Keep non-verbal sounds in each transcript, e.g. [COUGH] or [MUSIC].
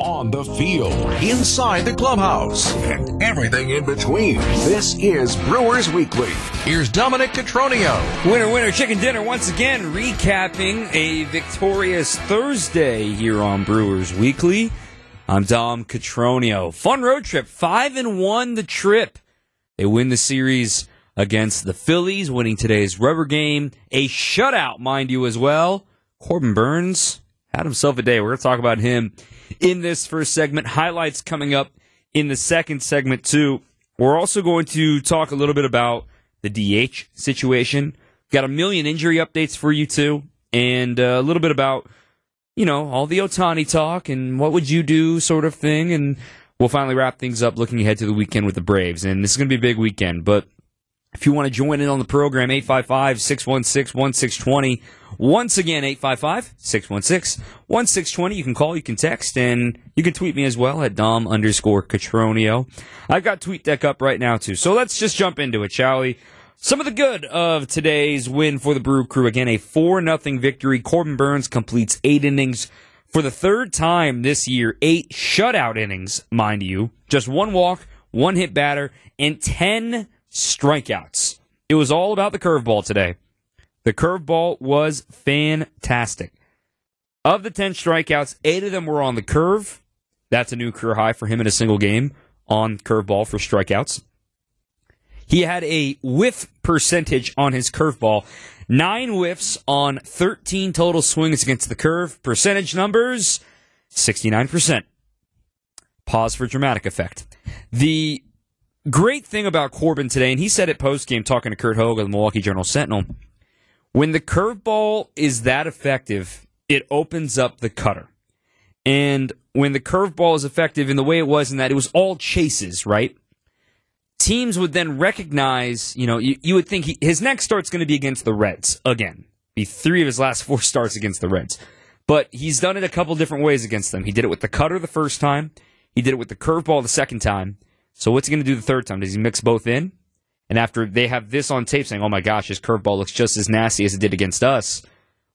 On the field, inside the clubhouse, and everything in between. This is Brewers Weekly. Here's Dominic Cotroneo. Winner, winner, chicken dinner once again, recapping a victorious Thursday here on Brewers Weekly. I'm Dom Cotroneo. Fun road trip, five and one the trip. They win the series against the Phillies, winning today's rubber game. A shutout, mind you, as well. Corbin Burnes had himself a day. We're going to talk about him in this first segment. Highlights coming up in the second segment, too. We're also going to talk a little bit about the DH situation. Got a million injury updates for you, too. And uh, a little bit about, you know, all the Ohtani talk and what would you do sort of thing. And we'll finally wrap things up looking ahead to the weekend with the Braves. And this is going to be a big weekend. But if you want to join in on the program, 855 616 1620. Once again, 855 616 1620. You can call, you can text, and you can tweet me as well at Dom underscore Cotroneo. I've got Tweet Deck up right now, too. So let's just jump into it, shall we? Some of the good of today's win for the Brew Crew. Again, a 4 0 victory. Corbin Burnes completes eight innings for the third time this year. Eight shutout innings, mind you. Just one walk, one hit batter, and 10 strikeouts. It was all about the curveball today. The curveball was fantastic. Of the 10 strikeouts, eight of them were on the curve. That's a new career high for him in a single game on curveball for strikeouts. He had a whiff percentage on his curveball. Nine whiffs on 13 total swings against the curve. Percentage numbers 69%. Pause for dramatic effect. The great thing about Corbin today, and he said it post game talking to Curt Hogg of the Milwaukee Journal Sentinel, when the curveball is that effective, it opens up the cutter. And when the curveball is effective in the way it was, in that it was all chases, right? Teams would then recognize, you know, you, you would think he, his next start's going to be against the Reds again. Be three of his last four starts against the Reds. But he's done it a couple different ways against them. He did it with the cutter the first time. He did it with the curveball the second time. So what's he going to do the third time? Does he mix both in? And after they have this on tape saying, oh my gosh, his curveball looks just as nasty as it did against us,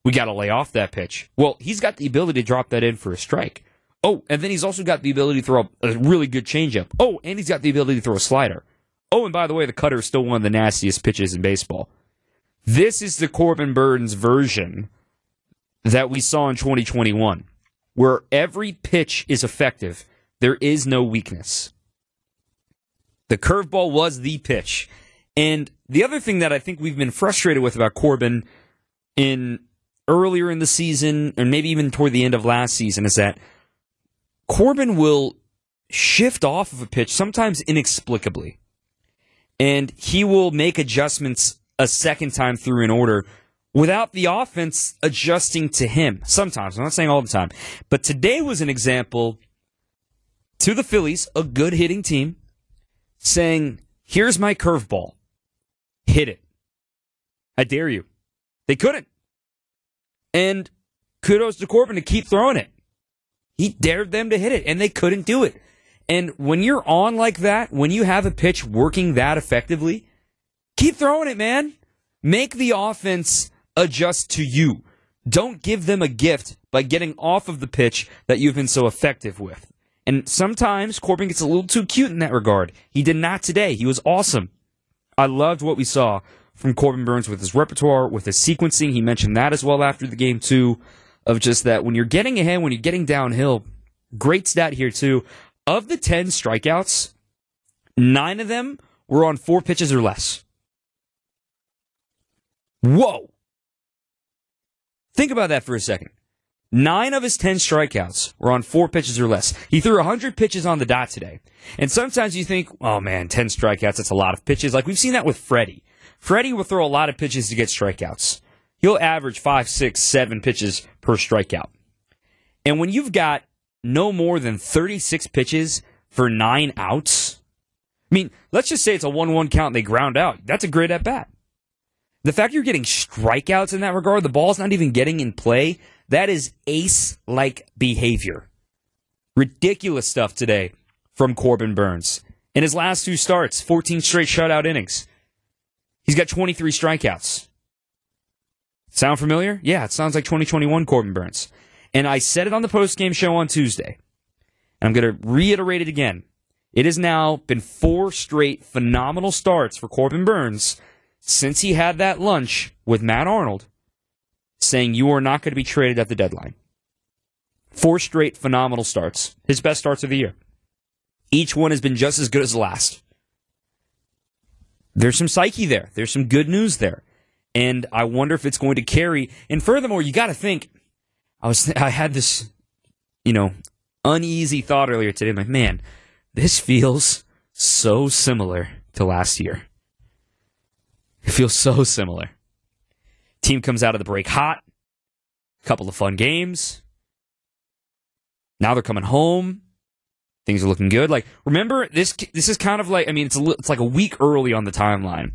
we got to lay off that pitch. Well, he's got the ability to drop that in for a strike. Oh, and then he's also got the ability to throw a really good changeup. Oh, and he's got the ability to throw a slider. Oh, and by the way, the cutter is still one of the nastiest pitches in baseball. This is the Corbin Burnes version that we saw in 2021, where every pitch is effective. There is no weakness. The curveball was the pitch. And the other thing that I think we've been frustrated with about Corbin in earlier in the season, and maybe even toward the end of last season, is that Corbin will shift off of a pitch sometimes inexplicably. And he will make adjustments a second time through an order without the offense adjusting to him. Sometimes, I'm not saying all the time. But today was an example to the Phillies, a good hitting team, saying, Here's my curveball. Hit it. I dare you. They couldn't. And kudos to Corbin to keep throwing it. He dared them to hit it, and they couldn't do it. And when you're on like that, when you have a pitch working that effectively, keep throwing it, man. Make the offense adjust to you. Don't give them a gift by getting off of the pitch that you've been so effective with. And sometimes Corbin gets a little too cute in that regard. He did not today. He was awesome. I loved what we saw from Corbin Burnes with his repertoire, with his sequencing. He mentioned that as well after the game, too, of just that when you're getting ahead, when you're getting downhill, great stat here, too. Of the 10 strikeouts, nine of them were on four pitches or less. Whoa. Think about that for a second. Nine of his 10 strikeouts were on four pitches or less. He threw 100 pitches on the dot today. And sometimes you think, oh man, 10 strikeouts, that's a lot of pitches. Like we've seen that with Freddie. Freddie will throw a lot of pitches to get strikeouts. He'll average five, six, seven pitches per strikeout. And when you've got no more than 36 pitches for nine outs, I mean, let's just say it's a 1 1 count and they ground out. That's a great at bat. The fact you're getting strikeouts in that regard, the ball's not even getting in play, that is ace like behavior. Ridiculous stuff today from Corbin Burnes. In his last two starts, 14 straight shutout innings. He's got 23 strikeouts. Sound familiar? Yeah, it sounds like 2021 Corbin Burnes. And I said it on the post game show on Tuesday. And I'm going to reiterate it again. It has now been four straight phenomenal starts for Corbin Burnes since he had that lunch with Matt Arnold saying you are not going to be traded at the deadline. Four straight phenomenal starts. His best starts of the year. Each one has been just as good as the last. There's some psyche there. There's some good news there. And I wonder if it's going to carry. And furthermore, you got to think. I was I had this, you know, uneasy thought earlier today. I'm like, man, this feels so similar to last year. It feels so similar. Team comes out of the break hot. Couple of fun games. Now they're coming home. Things are looking good. Like remember this this is kind of like I mean it's a, it's like a week early on the timeline.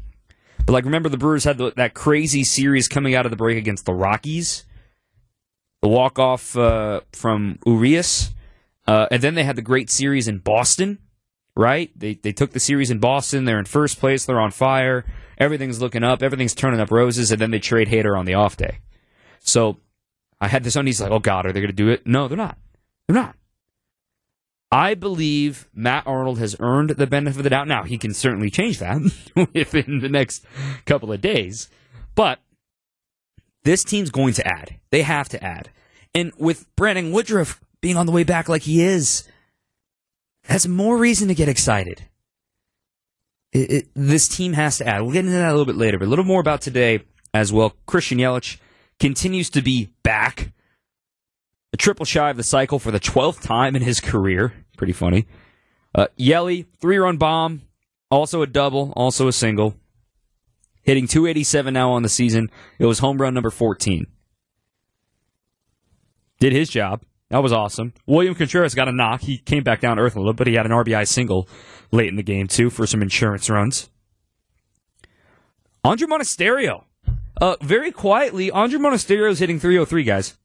But like remember the Brewers had the, that crazy series coming out of the break against the Rockies. The walk off uh, from Urias. Uh, and then they had the great series in Boston, right? They they took the series in Boston. They're in first place. They're on fire. Everything's looking up. Everything's turning up roses. And then they trade Hader on the off day. So I had this on. He's like, oh God, are they going to do it? No, they're not. They're not. I believe Matt Arnold has earned the benefit of the doubt. Now he can certainly change that [LAUGHS] within the next couple of days, but this team's going to add. They have to add, and with Brandon Woodruff being on the way back like he is, that's more reason to get excited. It, it, this team has to add. We'll get into that a little bit later, but a little more about today as well. Christian Yelich continues to be back. A triple shy of the cycle for the 12th time in his career. Pretty funny. Uh, Yelly, three run bomb, also a double, also a single. Hitting 287 now on the season. It was home run number 14. Did his job. That was awesome. William Contreras got a knock. He came back down to earth a little, but he had an RBI single late in the game, too, for some insurance runs. Andre Monasterio. Uh, very quietly, Andre Monasterio is hitting 303, guys.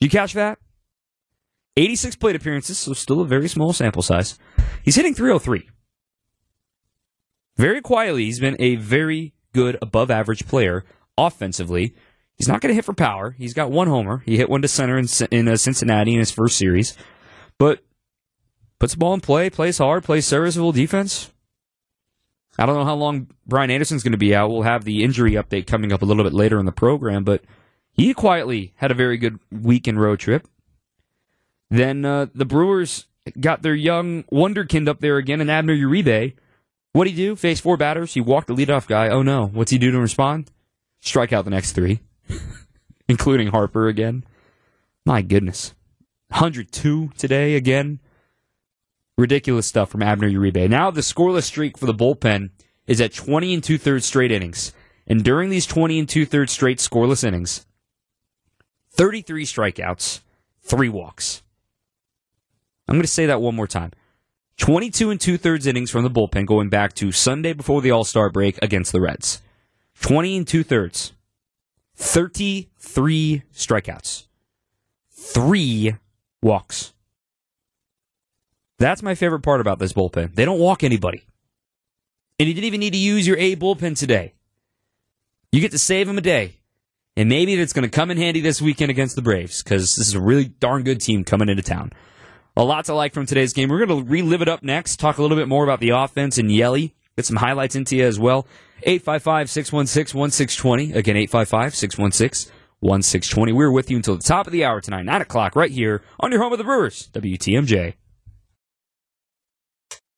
You catch that? 86 plate appearances, so still a very small sample size. He's hitting 303. Very quietly, he's been a very good above average player offensively. He's not going to hit for power. He's got one homer. He hit one to center in, in uh, Cincinnati in his first series, but puts the ball in play, plays hard, plays serviceable defense. I don't know how long Brian Anderson's going to be out. We'll have the injury update coming up a little bit later in the program, but he quietly had a very good weekend road trip. Then uh, the Brewers got their young wonderkind up there again, and Abner Uribe. What'd he do? Face four batters. He walked the leadoff guy. Oh no. What's he do to respond? Strike out the next three, [LAUGHS] including Harper again. My goodness. 102 today again. Ridiculous stuff from Abner Uribe. Now the scoreless streak for the bullpen is at 20 and two thirds straight innings. And during these 20 and two thirds straight scoreless innings, 33 strikeouts, three walks. I'm going to say that one more time. 22 and two thirds innings from the bullpen going back to Sunday before the All Star break against the Reds. 20 and two thirds. 33 strikeouts. Three walks. That's my favorite part about this bullpen. They don't walk anybody. And you didn't even need to use your A bullpen today. You get to save them a day. And maybe it's going to come in handy this weekend against the Braves because this is a really darn good team coming into town. A lot to like from today's game. We're going to relive it up next, talk a little bit more about the offense and Yelly, get some highlights into you as well. 855 616 1620. Again, 855 616 1620. We're with you until the top of the hour tonight, 9 o'clock, right here on your home of the Brewers, WTMJ.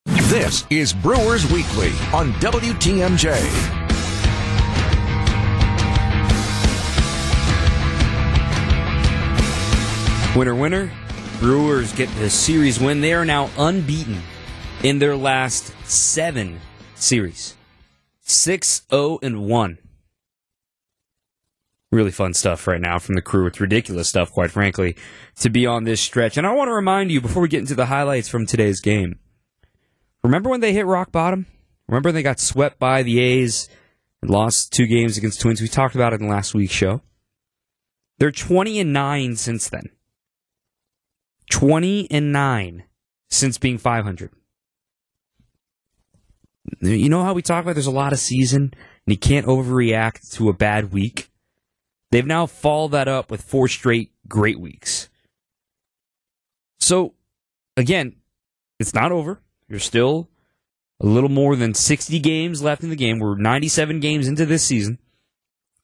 This is Brewers Weekly on WTMJ. Winner, winner. Brewers get the series win. They are now unbeaten in their last seven series. 6 0 and 1. Really fun stuff right now from the crew. It's ridiculous stuff, quite frankly, to be on this stretch. And I want to remind you before we get into the highlights from today's game. Remember when they hit rock bottom? Remember they got swept by the A's and lost two games against Twins? We talked about it in last week's show. They're 20 and 9 since then. 20 and 9 since being 500. You know how we talk about there's a lot of season and you can't overreact to a bad week? They've now followed that up with four straight great weeks. So again, it's not over. You're still a little more than 60 games left in the game. We're 97 games into this season.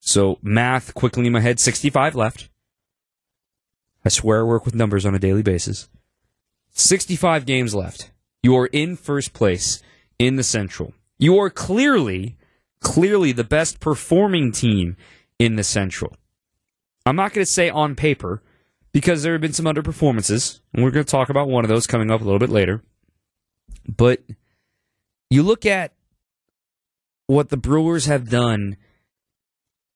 So, math quickly in my head 65 left. I swear I work with numbers on a daily basis. 65 games left. You are in first place in the Central. You are clearly, clearly the best performing team in the Central. I'm not going to say on paper because there have been some underperformances, and we're going to talk about one of those coming up a little bit later. But you look at what the Brewers have done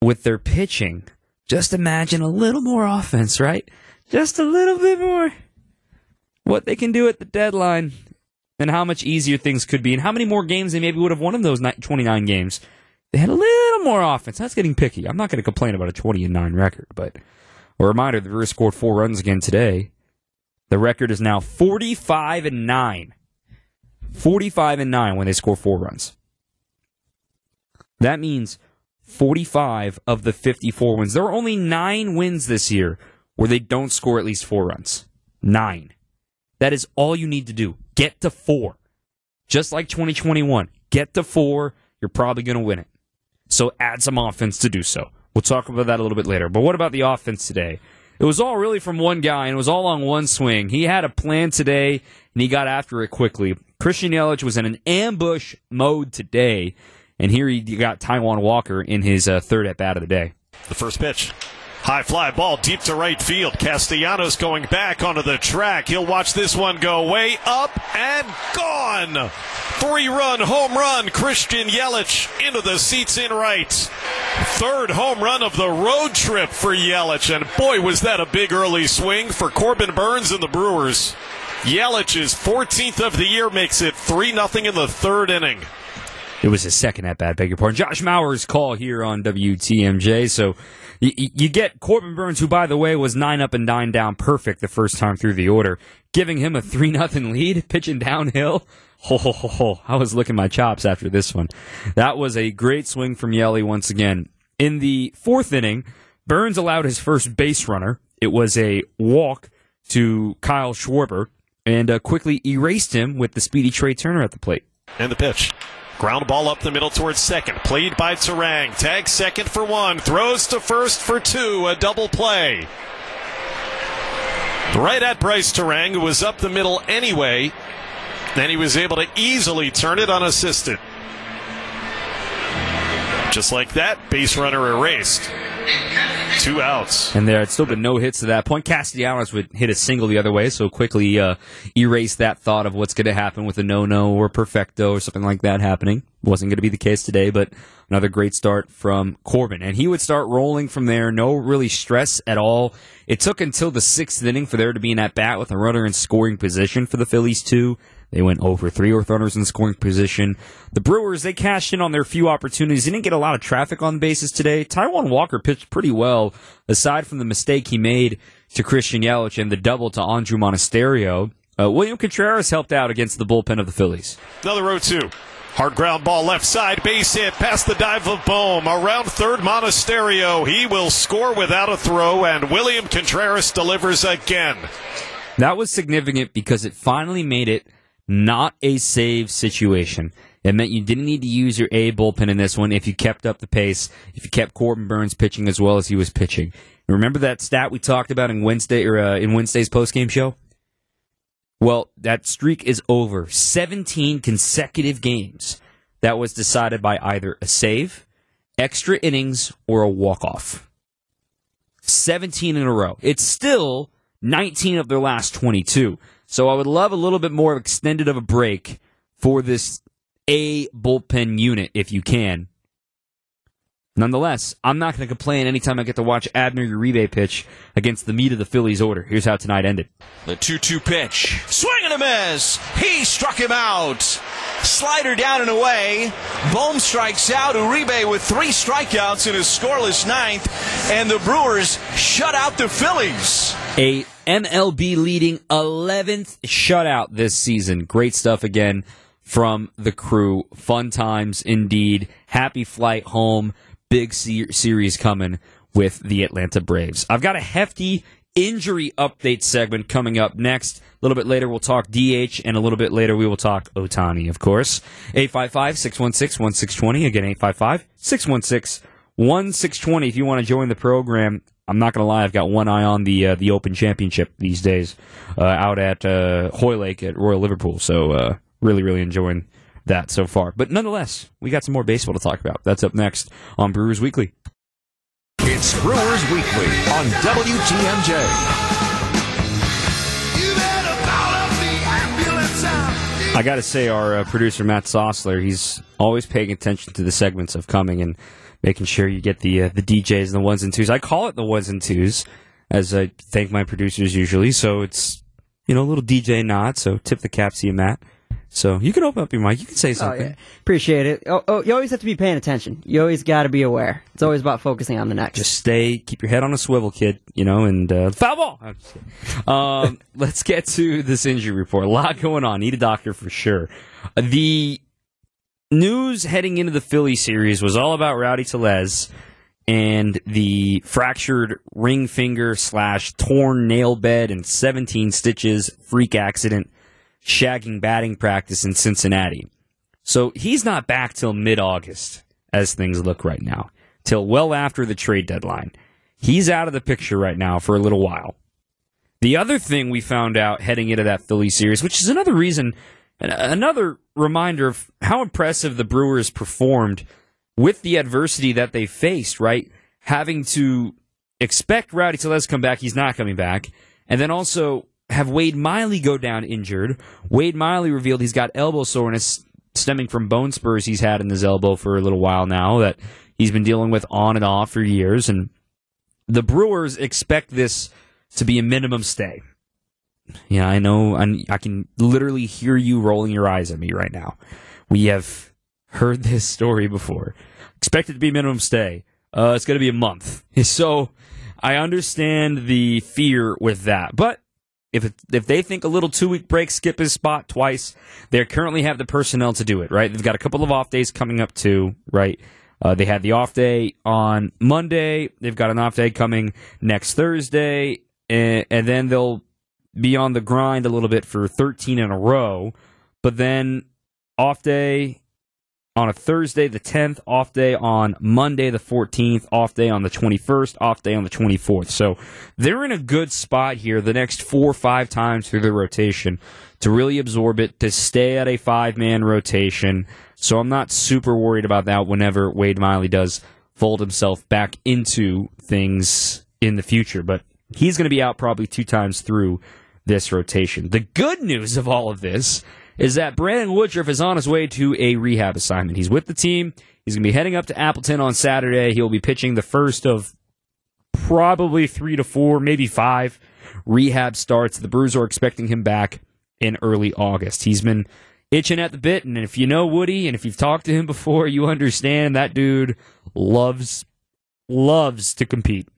with their pitching. Just imagine a little more offense, right? Just a little bit more. What they can do at the deadline and how much easier things could be and how many more games they maybe would have won in those 29 games. They had a little more offense. That's getting picky. I'm not going to complain about a 20 and 9 record, but a reminder the Brewers scored four runs again today. The record is now 45 and 9. 45 and 9 when they score four runs. That means 45 of the 54 wins. There are only nine wins this year where they don't score at least four runs. Nine. That is all you need to do. Get to four. Just like 2021. Get to four. You're probably going to win it. So add some offense to do so. We'll talk about that a little bit later. But what about the offense today? It was all really from one guy, and it was all on one swing. He had a plan today, and he got after it quickly. Christian Yelich was in an ambush mode today, and here he got Taijuan Walker in his uh, third at bat of the day. The first pitch. High fly ball deep to right field. Castellanos going back onto the track. He'll watch this one go way up and gone. Three run home run. Christian Yelich into the seats in right. Third home run of the road trip for Yelich. And boy, was that a big early swing for Corbin Burnes and the Brewers. Yelich's 14th of the year makes it 3 0 in the third inning. It was his second at bat, beg your pardon. Josh Maurer's call here on WTMJ. So you, you get Corbin Burnes, who, by the way, was nine up and nine down perfect the first time through the order, giving him a 3 nothing lead, [LAUGHS] pitching downhill. Ho, ho, ho, ho. I was licking my chops after this one. That was a great swing from Yelly once again. In the fourth inning, Burnes allowed his first base runner. It was a walk to Kyle Schwarber and uh, quickly erased him with the speedy Trea Turner at the plate. And the pitch. Ground ball up the middle towards second. Played by Turang. Tag second for one. Throws to first for two. A double play. Right at Brice Turang, who was up the middle anyway. And he was able to easily turn it unassisted. Just like that, base runner erased. Two outs. And there had still been no hits to that point. Castellanos would hit a single the other way, so quickly uh, erase that thought of what's going to happen with a no-no or perfecto or something like that happening. Wasn't going to be the case today, but another great start from Corbin. And he would start rolling from there, no really stress at all. It took until the sixth inning for there to be an at-bat with a runner in scoring position for the Phillies, too. They went over three with runners in scoring position. The Brewers, they cashed in on their few opportunities. They didn't get a lot of traffic on the bases today. Taijuan Walker pitched pretty well, aside from the mistake he made to Christian Yelich and the double to Andruw Monasterio. Uh, William Contreras helped out against the bullpen of the Phillies. Another row two. Hard ground ball left side, base hit, past the dive of Bohm. Around third, Monasterio. He will score without a throw, and William Contreras delivers again. That was significant because it finally made it not a save situation. It meant you didn't need to use your A bullpen in this one if you kept up the pace, if you kept Corbin Burnes pitching as well as he was pitching. Remember that stat we talked about in Wednesday or uh, in Wednesday's postgame show? Well, that streak is over. 17 consecutive games that was decided by either a save, extra innings, or a walk-off. 17 in a row. It's still 19 of their last 22. So I would love a little bit more extended of a break for this A bullpen unit if you can. Nonetheless, I'm not going to complain anytime I get to watch Abner Uribe pitch against the meat of the Phillies order. Here's how tonight ended. The 2 2 pitch. Swing and a miss. He struck him out. Slider down and away. Bohm strikes out. Uribe with three strikeouts in his scoreless ninth. And the Brewers shut out the Phillies. A MLB leading 11th shutout this season. Great stuff again from the crew. Fun times indeed. Happy flight home. Big series coming with the Atlanta Braves. I've got a hefty injury update segment coming up next. A little bit later, we'll talk DH, and a little bit later, we will talk Ohtani, of course. 855 616 1620. Again, 855 616 1620. If you want to join the program, I'm not going to lie, I've got one eye on the uh, the Open Championship these days uh, out at uh, Hoylake at Royal Liverpool. So, uh, really, really enjoying that so far. But nonetheless, we got some more baseball to talk about. That's up next on Brewers Weekly. It's Brewers Weekly on WTMJ. I got to say, our uh, producer Matt Sossler, he's always paying attention to the segments of coming and making sure you get the uh, the DJs and the ones and twos. I call it the ones and twos, as I thank my producers usually. So it's you know a little DJ nod. So tip the cap to you, Matt. So you can open up your mic. You can say something. Oh, yeah. Appreciate it. Oh, oh, you always have to be paying attention. You always got to be aware. It's always about focusing on the next. Just stay, keep your head on a swivel, kid. You know, and uh, foul ball. Um, [LAUGHS] let's get to this injury report. A lot going on. Need a doctor for sure. The news heading into the Philly series was all about Rowdy Tellez and the fractured ring finger slash torn nail bed and 17 stitches freak accident shagging batting practice in Cincinnati. So he's not back till mid August, as things look right now, till well after the trade deadline. He's out of the picture right now for a little while. The other thing we found out heading into that Philly series, which is another reason, another reminder of how impressive the Brewers performed with the adversity that they faced, right? Having to expect Rowdy Tellez come back, he's not coming back. And then also have Wade Miley go down injured. Wade Miley revealed he's got elbow soreness stemming from bone spurs he's had in his elbow for a little while now that he's been dealing with on and off for years. And the Brewers expect this to be a minimum stay. Yeah, I know. i I can literally hear you rolling your eyes at me right now. We have heard [LAUGHS] this story before. Expected to be minimum stay. Uh, it's going to be a month. [LAUGHS] So I understand the fear with that. But if it, if they think a little two week break, skip his spot twice, they currently have the personnel to do it. Right? They've got a couple of off days coming up too. Right? Uh, they had the off day on Monday. They've got an off day coming next Thursday, and, and then they'll be on the grind a little bit for 13 in a row. But then off day on a Thursday the 10th, off day on Monday the 14th, off day on the 21st, off day on the 24th. So they're in a good spot here the next four or five times through the rotation to really absorb it, to stay at a five man rotation. So I'm not super worried about that whenever Wade Miley does fold himself back into things in the future. But he's going to be out probably two times through this rotation. The good news of all of this is that Brandon Woodruff is on his way to a rehab assignment. He's with the team. He's going to be heading up to Appleton on Saturday. He'll be pitching the first of probably three to four, maybe five rehab starts. The Brewers are expecting him back in early August. He's been itching at the bit, and if you know Woody and if you've talked to him before, you understand that dude loves loves to compete.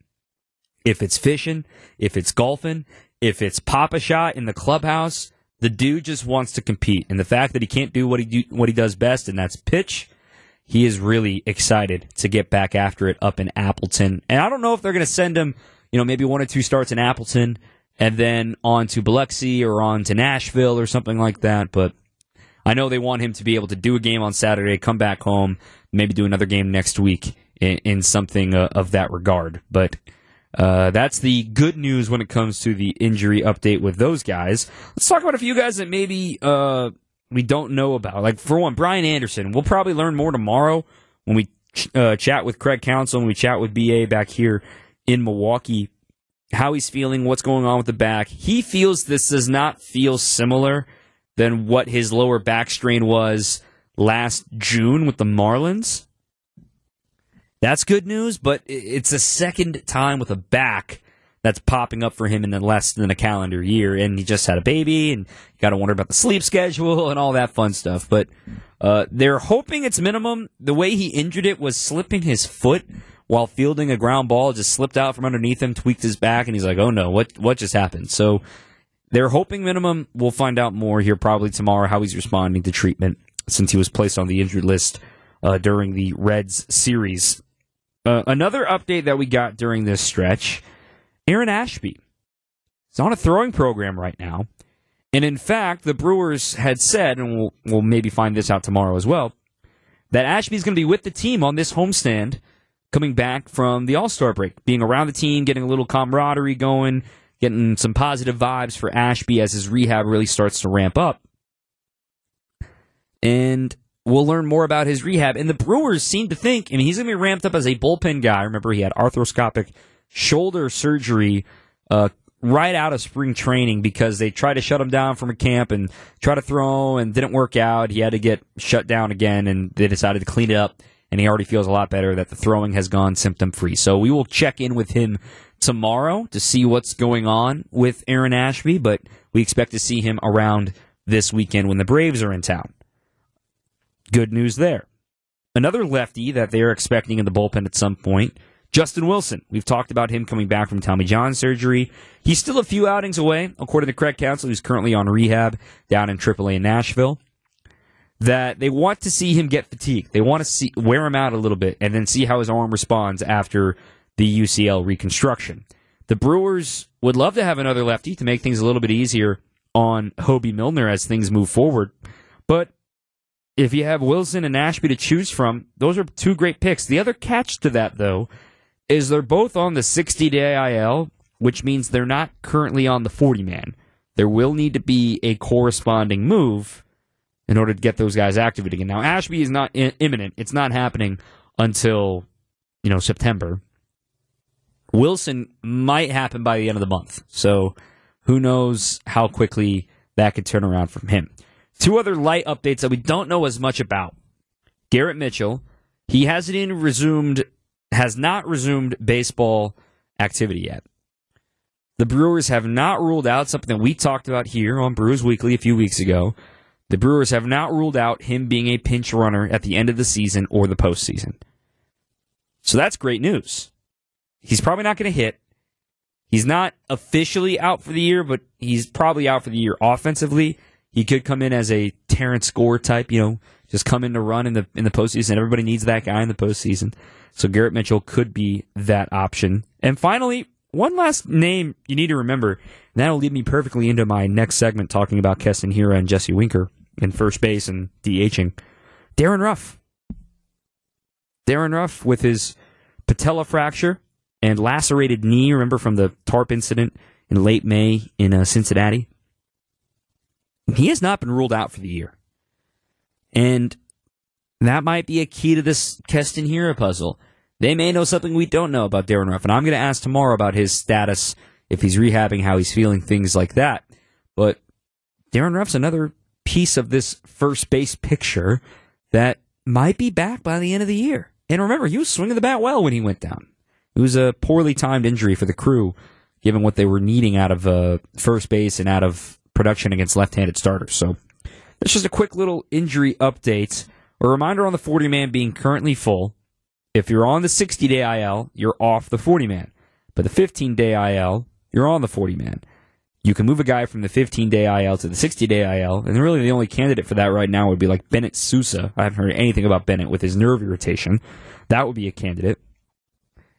If it's fishing, if it's golfing, if it's Papa shot in the clubhouse, the dude just wants to compete, and the fact that he can't do what he do, what he does best, and that's pitch. He is really excited to get back after it up in Appleton, and I don't know if they're going to send him, you know, maybe one or two starts in Appleton, and then on to Biloxi or on to Nashville or something like that. But I know they want him to be able to do a game on Saturday, come back home, maybe do another game next week in, in something uh, of that regard. But uh, that's the good news when it comes to the injury update with those guys. Let's talk about a few guys that maybe uh, we don't know about. Like, for one, Brian Anderson. We'll probably learn more tomorrow when we ch- uh, chat with Craig Counsell and we chat with BA back here in Milwaukee. How he's feeling, what's going on with the back. He feels this does not feel similar than what his lower back strain was last June with the Marlins. That's good news, but it's a second time with a back that's popping up for him in the less than a calendar year, and he just had a baby, and you got to wonder about the sleep schedule and all that fun stuff. But uh, they're hoping it's minimum. The way he injured it was slipping his foot while fielding a ground ball, just slipped out from underneath him, tweaked his back, and he's like, "Oh no, what what just happened?" So they're hoping minimum. We'll find out more here probably tomorrow how he's responding to treatment since he was placed on the injured list uh, during the Reds series uh, another update that we got during this stretch Aaron Ashby. is on a throwing program right now. And in fact, the Brewers had said, and we'll, we'll maybe find this out tomorrow as well, that Ashby's going to be with the team on this homestand coming back from the All Star break, being around the team, getting a little camaraderie going, getting some positive vibes for Ashby as his rehab really starts to ramp up. And we'll learn more about his rehab. And the Brewers seem to think, I mean, he's going to be ramped up as a bullpen guy. Remember, he had arthroscopic shoulder surgery uh, right out of spring training because they tried to shut him down from a camp and try to throw and didn't work out. He had to get shut down again, and they decided to clean it up. And he already feels a lot better that the throwing has gone symptom free. So we will check in with him tomorrow to see what's going on with Aaron Ashby, but we expect to see him around this weekend when the Braves are in town. Good news there. Another lefty that they're expecting in the bullpen at some point, Justin Wilson. We've talked about him coming back from Tommy John surgery. He's still a few outings away, according to Craig Counsell, who's currently on rehab down in AAA in Nashville. That they want to see him get fatigued. They want to see wear him out a little bit and then see how his arm responds after the UCL reconstruction. The Brewers would love to have another lefty to make things a little bit easier on Hobie Milner as things move forward. But if you have Wilson and Ashby to choose from, those are two great picks. The other catch to that, though, is they're both on the 60 day IL, which means they're not currently on the 40 man. There will need to be a corresponding move in order to get those guys activated again. Now, Ashby is not I- imminent. It's not happening until, you know, September. Wilson might happen by the end of the month. So who knows how quickly that could turn around from him. Two other light updates that we don't know as much about. Garrett Mitchell, he hasn't even resumed, has not resumed baseball activity yet. The Brewers have not ruled out something that we talked about here on Brewers Weekly a few weeks ago. The Brewers have not ruled out him being a pinch runner at the end of the season or the postseason. So that's great news. He's probably not going to hit. He's not officially out for the year, but he's probably out for the year offensively. He could come in as a Terrence Gore type, you know, just come in to run in the in the postseason. Everybody needs that guy in the postseason. So Garrett Mitchell could be that option. And finally, one last name you need to remember, and that'll lead me perfectly into my next segment talking about Keston Hiura and Jesse Winker in first base and DHing. Darin Ruf. Darin Ruf with his patella fracture and lacerated knee, remember from the TARP incident in late May in uh, Cincinnati? He has not been ruled out for the year. And that might be a key to this Keston Hiura puzzle. They may know something we don't know about Darin Ruf, and I'm going to ask tomorrow about his status, if he's rehabbing, how he's feeling, things like that. But Darin Ruf's another piece of this first base picture that might be back by the end of the year. And remember, he was swinging the bat well when he went down. It was a poorly timed injury for the crew, given what they were needing out of uh, first base and out of production against left-handed starters. So that's just a quick little injury update. A reminder on the 40 man being currently full. If you're on the 60 day IL, you're off the 40 man. But the 15 day IL, you're on the 40 man. You can move a guy from the 15 day IL to the 60 day IL, and really the only candidate for that right now would be like Bennett Sousa. I haven't heard anything about Bennett with his nerve irritation. That would be a candidate.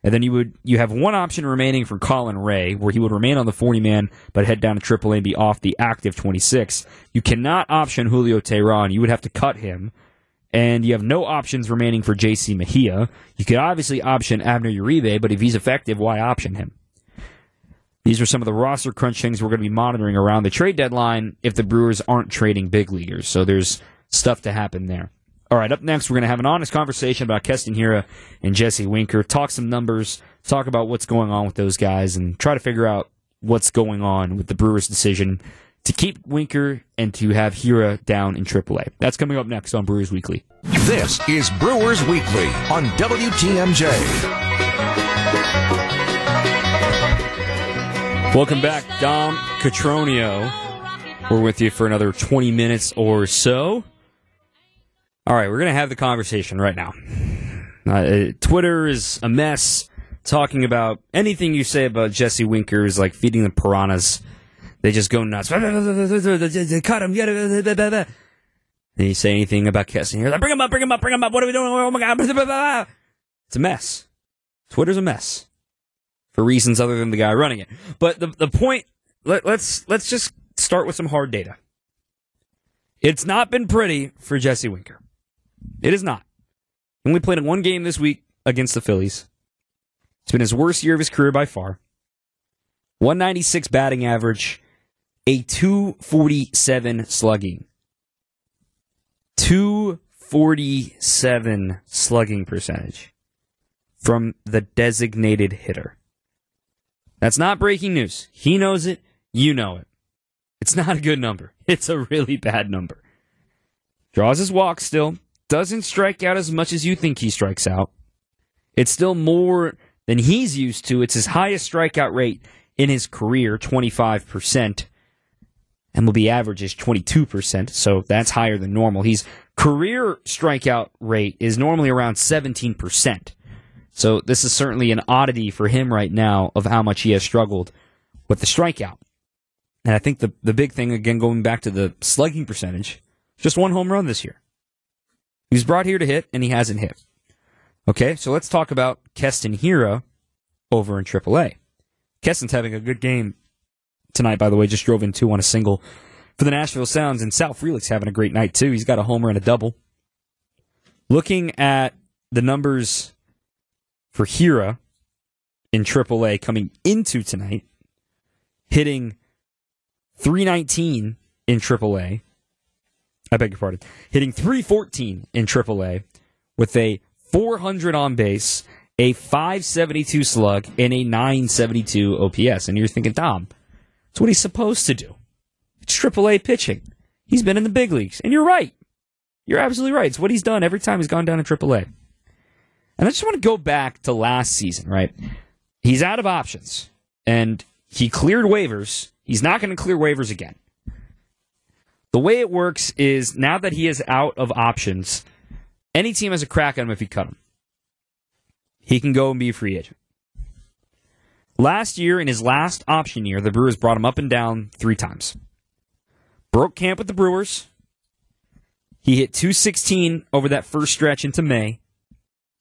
And then you would you have one option remaining for Colin Rea, where he would remain on the 40 man, but head down to AAA and be off the active 26. You cannot option Julio Teheran. You would have to cut him. And you have no options remaining for JC Mejia. You could obviously option Abner Uribe, but if he's effective, why option him? These are some of the roster crunch things we're going to be monitoring around the trade deadline if the Brewers aren't trading big leaguers. So there's stuff to happen there. All right, up next, we're going to have an honest conversation about Keston Hiura and Jesse Winker, talk some numbers, talk about what's going on with those guys, and try to figure out what's going on with the Brewers' decision to keep Winker and to have Hiura down in AAA. That's coming up next on Brewers Weekly. This is Brewers Weekly on WTMJ. Welcome back, Dom Cotroneo. We're with you for another 20 minutes or so. All right, we're going to have the conversation right now. Uh, Twitter is a mess talking about anything you say about Jesse Winker is like feeding the piranhas. They just go nuts. Cut him. And you say anything about Keston here, like, bring him up, bring him up, bring him up. What are we doing? Oh my God. It's a mess. Twitter's a mess for reasons other than the guy running it. But the, the point let, let's let's just start with some hard data. It's not been pretty for Jesse Winker. It is not. He only played in one game this week against the Phillies. It's been his worst year of his career by far. 196 batting average, a 247 slugging. 247 slugging percentage from the designated hitter. That's not breaking news. He knows it. You know it. It's not a good number. [LAUGHS] It's a really bad number. Draws his walk still. Doesn't strike out as much as you think he strikes out. It's still more than he's used to. It's his highest strikeout rate in his career, 25%. MLB average is 22%, so that's higher than normal. His career strikeout rate is normally around 17%. So this is certainly an oddity for him right now of how much he has struggled with the strikeout. And I think the, the big thing, again, going back to the slugging percentage, just one home run this year. He was brought here to hit, and he hasn't hit. Okay, so let's talk about Keston Hiura over in AAA. Keston's having a good game tonight, by the way. Just drove in two on a single for the Nashville Sounds, and Sal Frelick's having a great night, too. He's got a homer and a double. Looking at the numbers for Hiura in AAA coming into tonight, hitting 319 in AAA. I beg your pardon. Hitting 314 in AAA with a 400 on base, a 572 slug, and a 972 OPS. And you're thinking, Tom, it's what he's supposed to do. It's AAA pitching. He's been in the big leagues. And you're right. You're absolutely right. It's what he's done every time he's gone down to AAA. And I just want to go back to last season, right? He's out of options and he cleared waivers. He's not going to clear waivers again. The way it works is now that he is out of options, any team has a crack at him if you cut him. He can go and be a free agent. Last year, in his last option year, the Brewers brought him up and down three times. Broke camp with the Brewers. He hit 216 over that first stretch into May.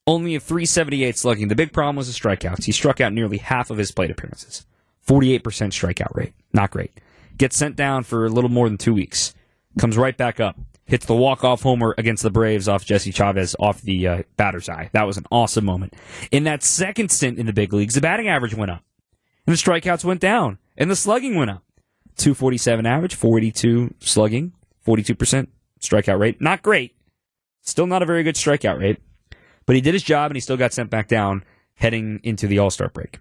Only a 378 slugging. The big problem was the strikeouts. He struck out nearly half of his plate appearances. 48% strikeout rate. Not great. Gets sent down for a little more than two weeks. Comes right back up. Hits the walk-off homer against the Braves off Jesse Chavez off the uh, batter's eye. That was an awesome moment. In that second stint in the big leagues, the batting average went up. And the strikeouts went down. And the slugging went up. 247 average, 42 slugging, 42% strikeout rate. Not great. Still not a very good strikeout rate. But he did his job and he still got sent back down heading into the All Star break.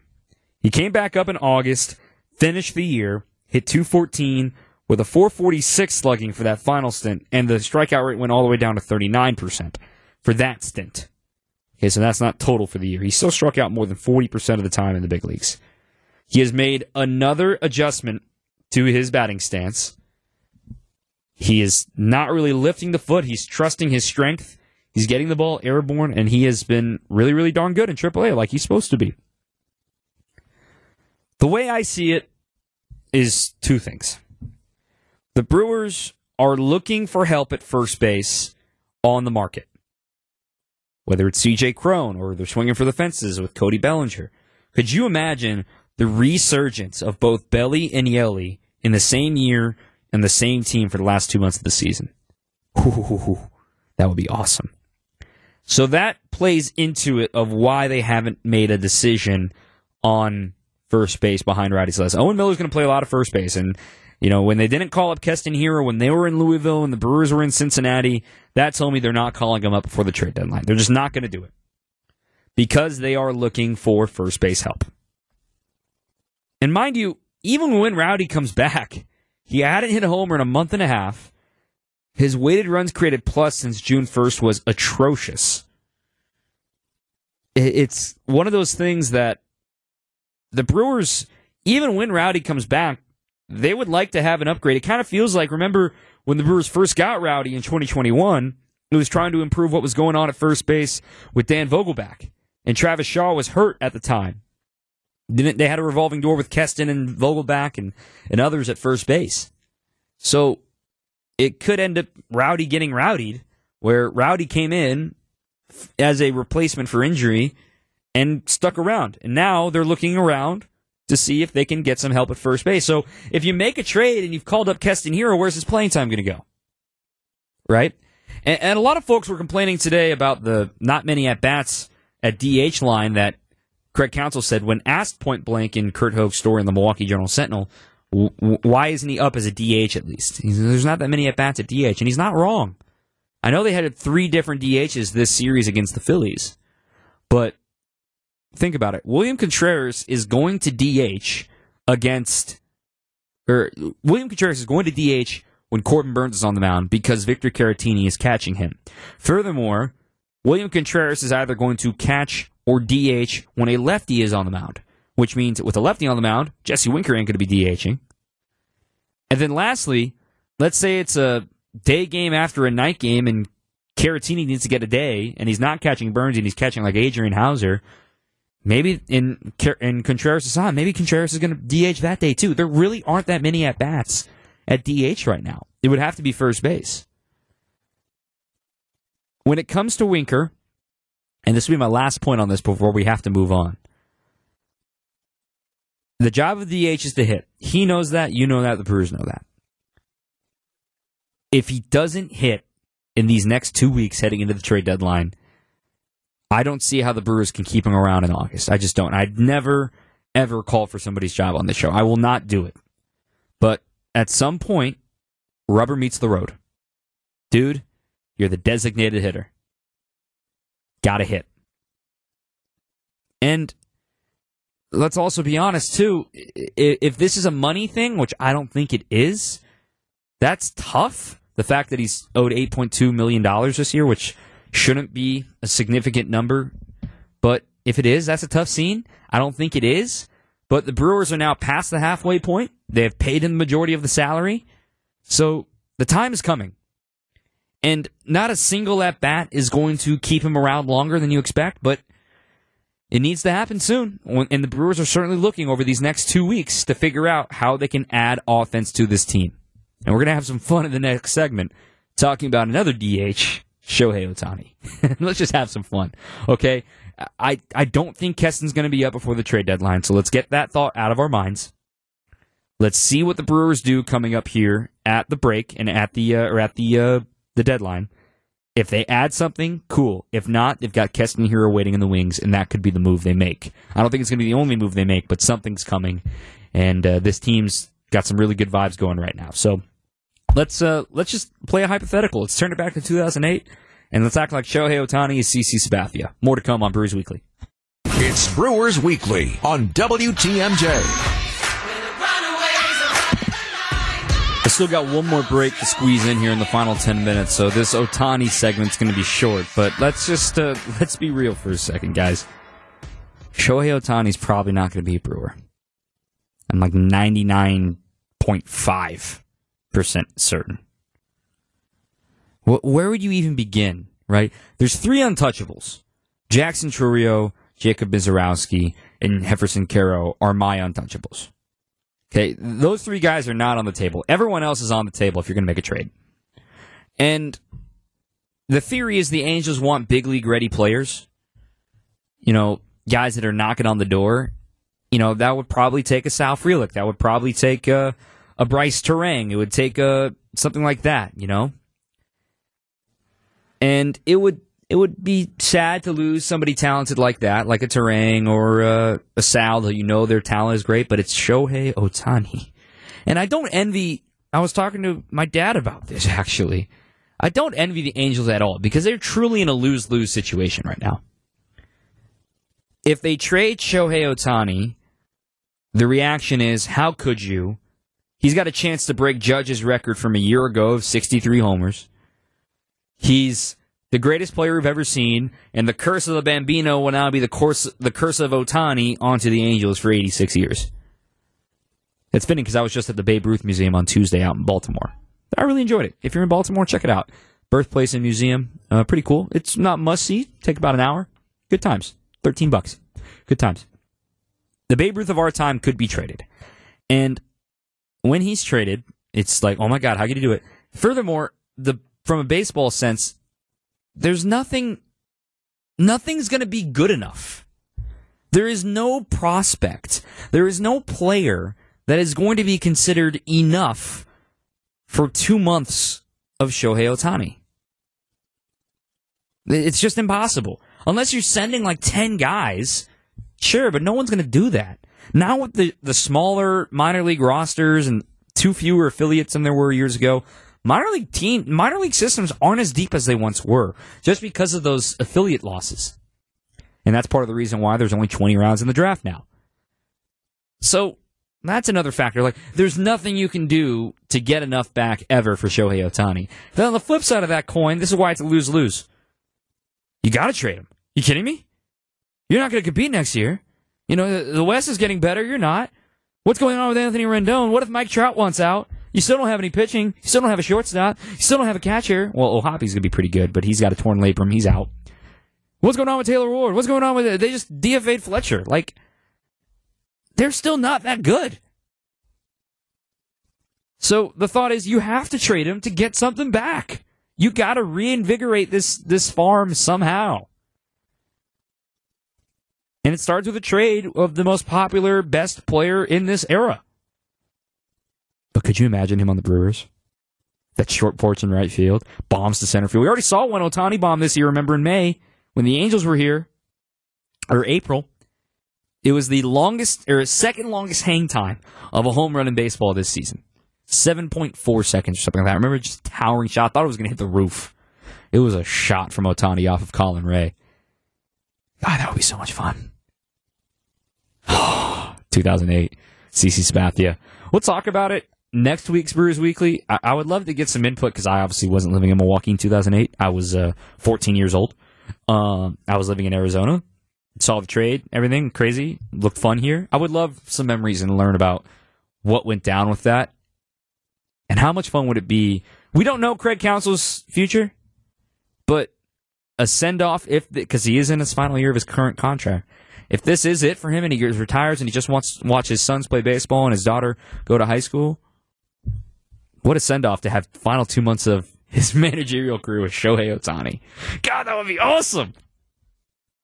He came back up in August, finished the year, hit 214 with a 446 slugging for that final stint, and the strikeout rate went all the way down to 39% for that stint. Okay, so that's not total for the year. He still struck out more than 40% of the time in the big leagues. He has made another adjustment to his batting stance. He is not really lifting the foot. He's trusting his strength. He's getting the ball airborne, and he has been really, really darn good in AAA, like he's supposed to be. The way I see it is two things. The Brewers are looking for help at first base on the market. Whether it's CJ Cron or they're swinging for the fences with Cody Bellinger. Could you imagine the resurgence of both Belly and Yelly in the same year and the same team for the last two months of the season? Ooh, that would be awesome. So that plays into it of why they haven't made a decision on first base behind Rowdy Tellez. Owen Miller's going to play a lot of first base, and you know when they didn't call up Keston Hiura when they were in Louisville and the Brewers were in Cincinnati, that told me they're not calling him up before the trade deadline. They're just not going to do it because they are looking for first base help. And mind you, even when Rowdy comes back, he hadn't hit a homer in a month and a half. His weighted runs created plus since June 1st was atrocious. It's one of those things that the Brewers, even when Rowdy comes back, they would like to have an upgrade. It kind of feels like, remember when the Brewers first got Rowdy in 2021, it was trying to improve what was going on at first base with Dan Vogelbach. And Travis Shaw was hurt at the time. Didn't they had a revolving door with Keston and Vogelbach and, and others at first base. So it could end up Rowdy getting rowdied, where Rowdy came in as a replacement for injury and stuck around. And now they're looking around to see if they can get some help at first base. So if you make a trade and you've called up Keston Hiura, where's his playing time going to go? Right? And, and a lot of folks were complaining today about the not many at bats at DH line that Craig Counsell said when asked point blank in Curt Hogg's story in the Milwaukee Journal Sentinel, why isn't he up as a DH at least? There's not that many at bats at DH, and he's not wrong. I know they had three different DHs this series against the Phillies, but think about it. William Contreras is going to DH against, or William Contreras is going to DH when Corbin Burnes is on the mound because Victor Caratini is catching him. Furthermore, William Contreras is either going to catch or DH when a lefty is on the mound, which means with a lefty on the mound, Jesse Winker ain't going to be DHing. And then lastly, let's say it's a day game after a night game and Caratini needs to get a day and he's not catching Burnes and he's catching like Adrian Houser. Maybe in in Contreras is on. Maybe Contreras is going to DH that day too. There really aren't that many at bats at DH right now. It would have to be first base. When it comes to Winker, and this will be my last point on this before we have to move on. The job of the DH is to hit. He knows that. You know that. The Brewers know that. If he doesn't hit in these next two weeks heading into the trade deadline, I don't see how the Brewers can keep him around in August. I just don't. I'd never, ever call for somebody's job on this show. I will not do it. But at some point, rubber meets the road. Dude, you're the designated hitter. Gotta hit. And let's also be honest, too. If this is a money thing, which I don't think it is, that's tough. The fact that he's owed $8.2 million this year, which shouldn't be a significant number. But if it is, that's a tough scene. I don't think it is. But the Brewers are now past the halfway point. They have paid him the majority of the salary. So the time is coming. And not a single at bat is going to keep him around longer than you expect, but it needs to happen soon. And the Brewers are certainly looking over these next two weeks to figure out how they can add offense to this team. And we're going to have some fun in the next segment talking about another DH, Shohei Ohtani. [LAUGHS] let's just have some fun, okay? I, I don't think Keston's going to be up before the trade deadline, so let's get that thought out of our minds. Let's see what the Brewers do coming up here at the break and at the uh, or at the uh, the deadline. If they add something, cool. If not, they've got Keston Hiura waiting in the wings, and that could be the move they make. I don't think it's going to be the only move they make, but something's coming, and uh, this team's got some really good vibes going right now. So let's uh, let's just play a hypothetical. Let's turn it back to 2008, and let's act like Shohei Ohtani is CC Sabathia. More to come on Brewers Weekly. It's Brewers Weekly on WTMJ. I still got one more break to squeeze in here in the final 10 minutes, so this Ohtani segment's going to be short. But let's just uh, [LAUGHS] let's be real for a second, guys. Shohei Ohtani's probably not going to be a Brewer. I'm like 99.5% certain. Where would you even begin, right? There's three untouchables. Jackson Chourio, Jacob Misiorowski, and Jeferson Quero are my untouchables. Okay, those three guys are not on the table. Everyone else is on the table if you're going to make a trade. And the theory is the Angels want big league ready players. You know, guys that are knocking on the door. You know, that would probably take a Sal Frelick. That would probably take a, a Brice Turang. It would take a something like that. You know, and it would it would be sad to lose somebody talented like that, like a Turang or uh, a Sal, that you know their talent is great, but it's Shohei Ohtani. And I don't envy, I was talking to my dad about this [LAUGHS] actually. I don't envy the Angels at all because they're truly in a lose lose situation right now. If they trade Shohei Ohtani, the reaction is, how could you? He's got a chance to break Judge's record from a year ago of 63 homers. He's the greatest player we've ever seen, and the curse of the Bambino will now be the curse, the curse of Ohtani onto the Angels for 86 years. It's fitting because I was just at the Babe Ruth Museum on Tuesday out in Baltimore. I really enjoyed it. If you're in Baltimore, check it out. Birthplace and museum, uh, pretty cool. It's not must see. Take about an hour. Good times. Thirteen bucks. Good times. The Babe Ruth of our time could be traded, and when he's traded, it's like, oh my god, how could he do it? Furthermore, the from a baseball sense, there's nothing, nothing's going to be good enough. There is no prospect, there is no player that is going to be considered enough for two months of Shohei Ohtani. It's just impossible. Unless you're sending like 10 guys, sure, but no one's going to do that. Now with the, the smaller minor league rosters and too fewer affiliates than there were years ago, minor league team, minor league systems aren't as deep as they once were just because of those affiliate losses. And that's part of the reason why there's only 20 rounds in the draft now. So that's another factor. Like, there's nothing you can do to get enough back ever for Shohei Ohtani. Then on the flip side of that coin, this is why it's a lose lose. You got to trade him. You kidding me? You're not going to compete next year. You know, the West is getting better. You're not. What's going on with Anthony Rendon? What if Mike Trout wants out? You still don't have any pitching. You still don't have a shortstop. You still don't have a catcher. Well, O'Hoppe's going to be pretty good, but he's got a torn labrum. He's out. What's going on with Taylor Ward? What's going on with it? They just DFA'd Fletcher. Like, they're still not that good. So the thought is you have to trade him to get something back. You got to reinvigorate this this farm somehow. And it starts with a trade of the most popular, best player in this era. But could you imagine him on the Brewers? That short porch in right field, bombs to center field. We already saw one Ohtani bomb this year, remember in May, when the Angels were here, or April. It was the longest, or second longest hang time of a home run in baseball this season. 7.4 seconds or something like that. I remember just towering shot. I thought it was going to hit the roof. It was a shot from Ohtani off of Colin Rea. God, that would be so much fun. [GASPS] 2008, CC Sabathia. We'll talk about it next week's Brewers Weekly. I, I would love to get some input because I obviously wasn't living in Milwaukee in 2008. I was uh, 14 years old. Um, I was living in Arizona. Saw the trade, everything crazy. Looked fun here. I would love some memories and learn about what went down with that and how much fun would it be? We don't know Craig Counsell's future, but a send off if because he is in his final year of his current contract. If this is it for him and he retires and he just wants to watch his sons play baseball and his daughter go to high school, what a send off to have final two months of his [LAUGHS] managerial career with Shohei Ohtani. God, that would be awesome.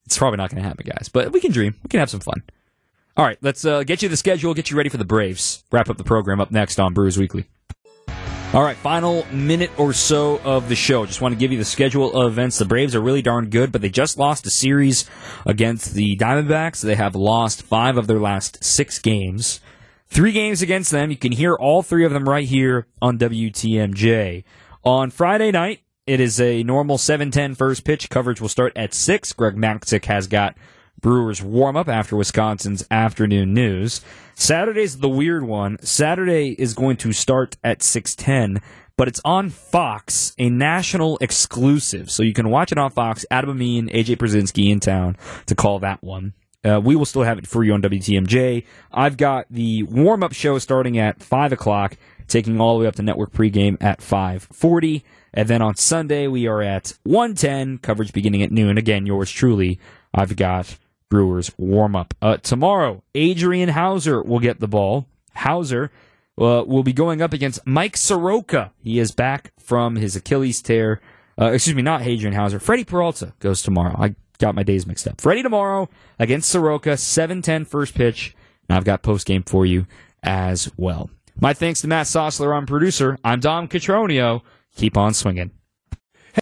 It's probably not going to happen, guys, but we can dream. We can have some fun. All right, let's uh, get you the schedule, get you ready for the Braves. Wrap up the program up next on Brewers Weekly. All right, final minute or so of the show. Just want to give you the schedule of events. The Braves are really darn good, but they just lost a series against the Diamondbacks. They have lost five of their last six games. Three games against them. You can hear all three of them right here on WTMJ. On Friday night, it is a normal 7-10 first pitch. Coverage will start at 6. Greg Matzek has got Brewers warm up after Wisconsin's afternoon news. Saturday's the weird one. Saturday is going to start at 6:10, but it's on Fox, a national exclusive. So you can watch it on Fox. Adam Amin, AJ Pierzynski in town to call that one. Uh, we will still have it for you on WTMJ. I've got the warm up show starting at 5 o'clock, taking all the way up to network pregame at 5:40. And then on Sunday, we are at 110, coverage beginning at noon. Again, yours truly. I've got Brewers warm up. Uh, tomorrow, Adrian Houser will get the ball. Houser uh, will be going up against Mike Soroka. He is back from his Achilles tear. Uh, excuse me, not Adrian Houser. Freddie Peralta goes tomorrow. I got my days mixed up. Freddie tomorrow against Soroka, 7-10 first pitch. And I've got post game for you as well. My thanks to Matt Sossler, on producer. I'm Dom Cotroneo. Keep on swinging.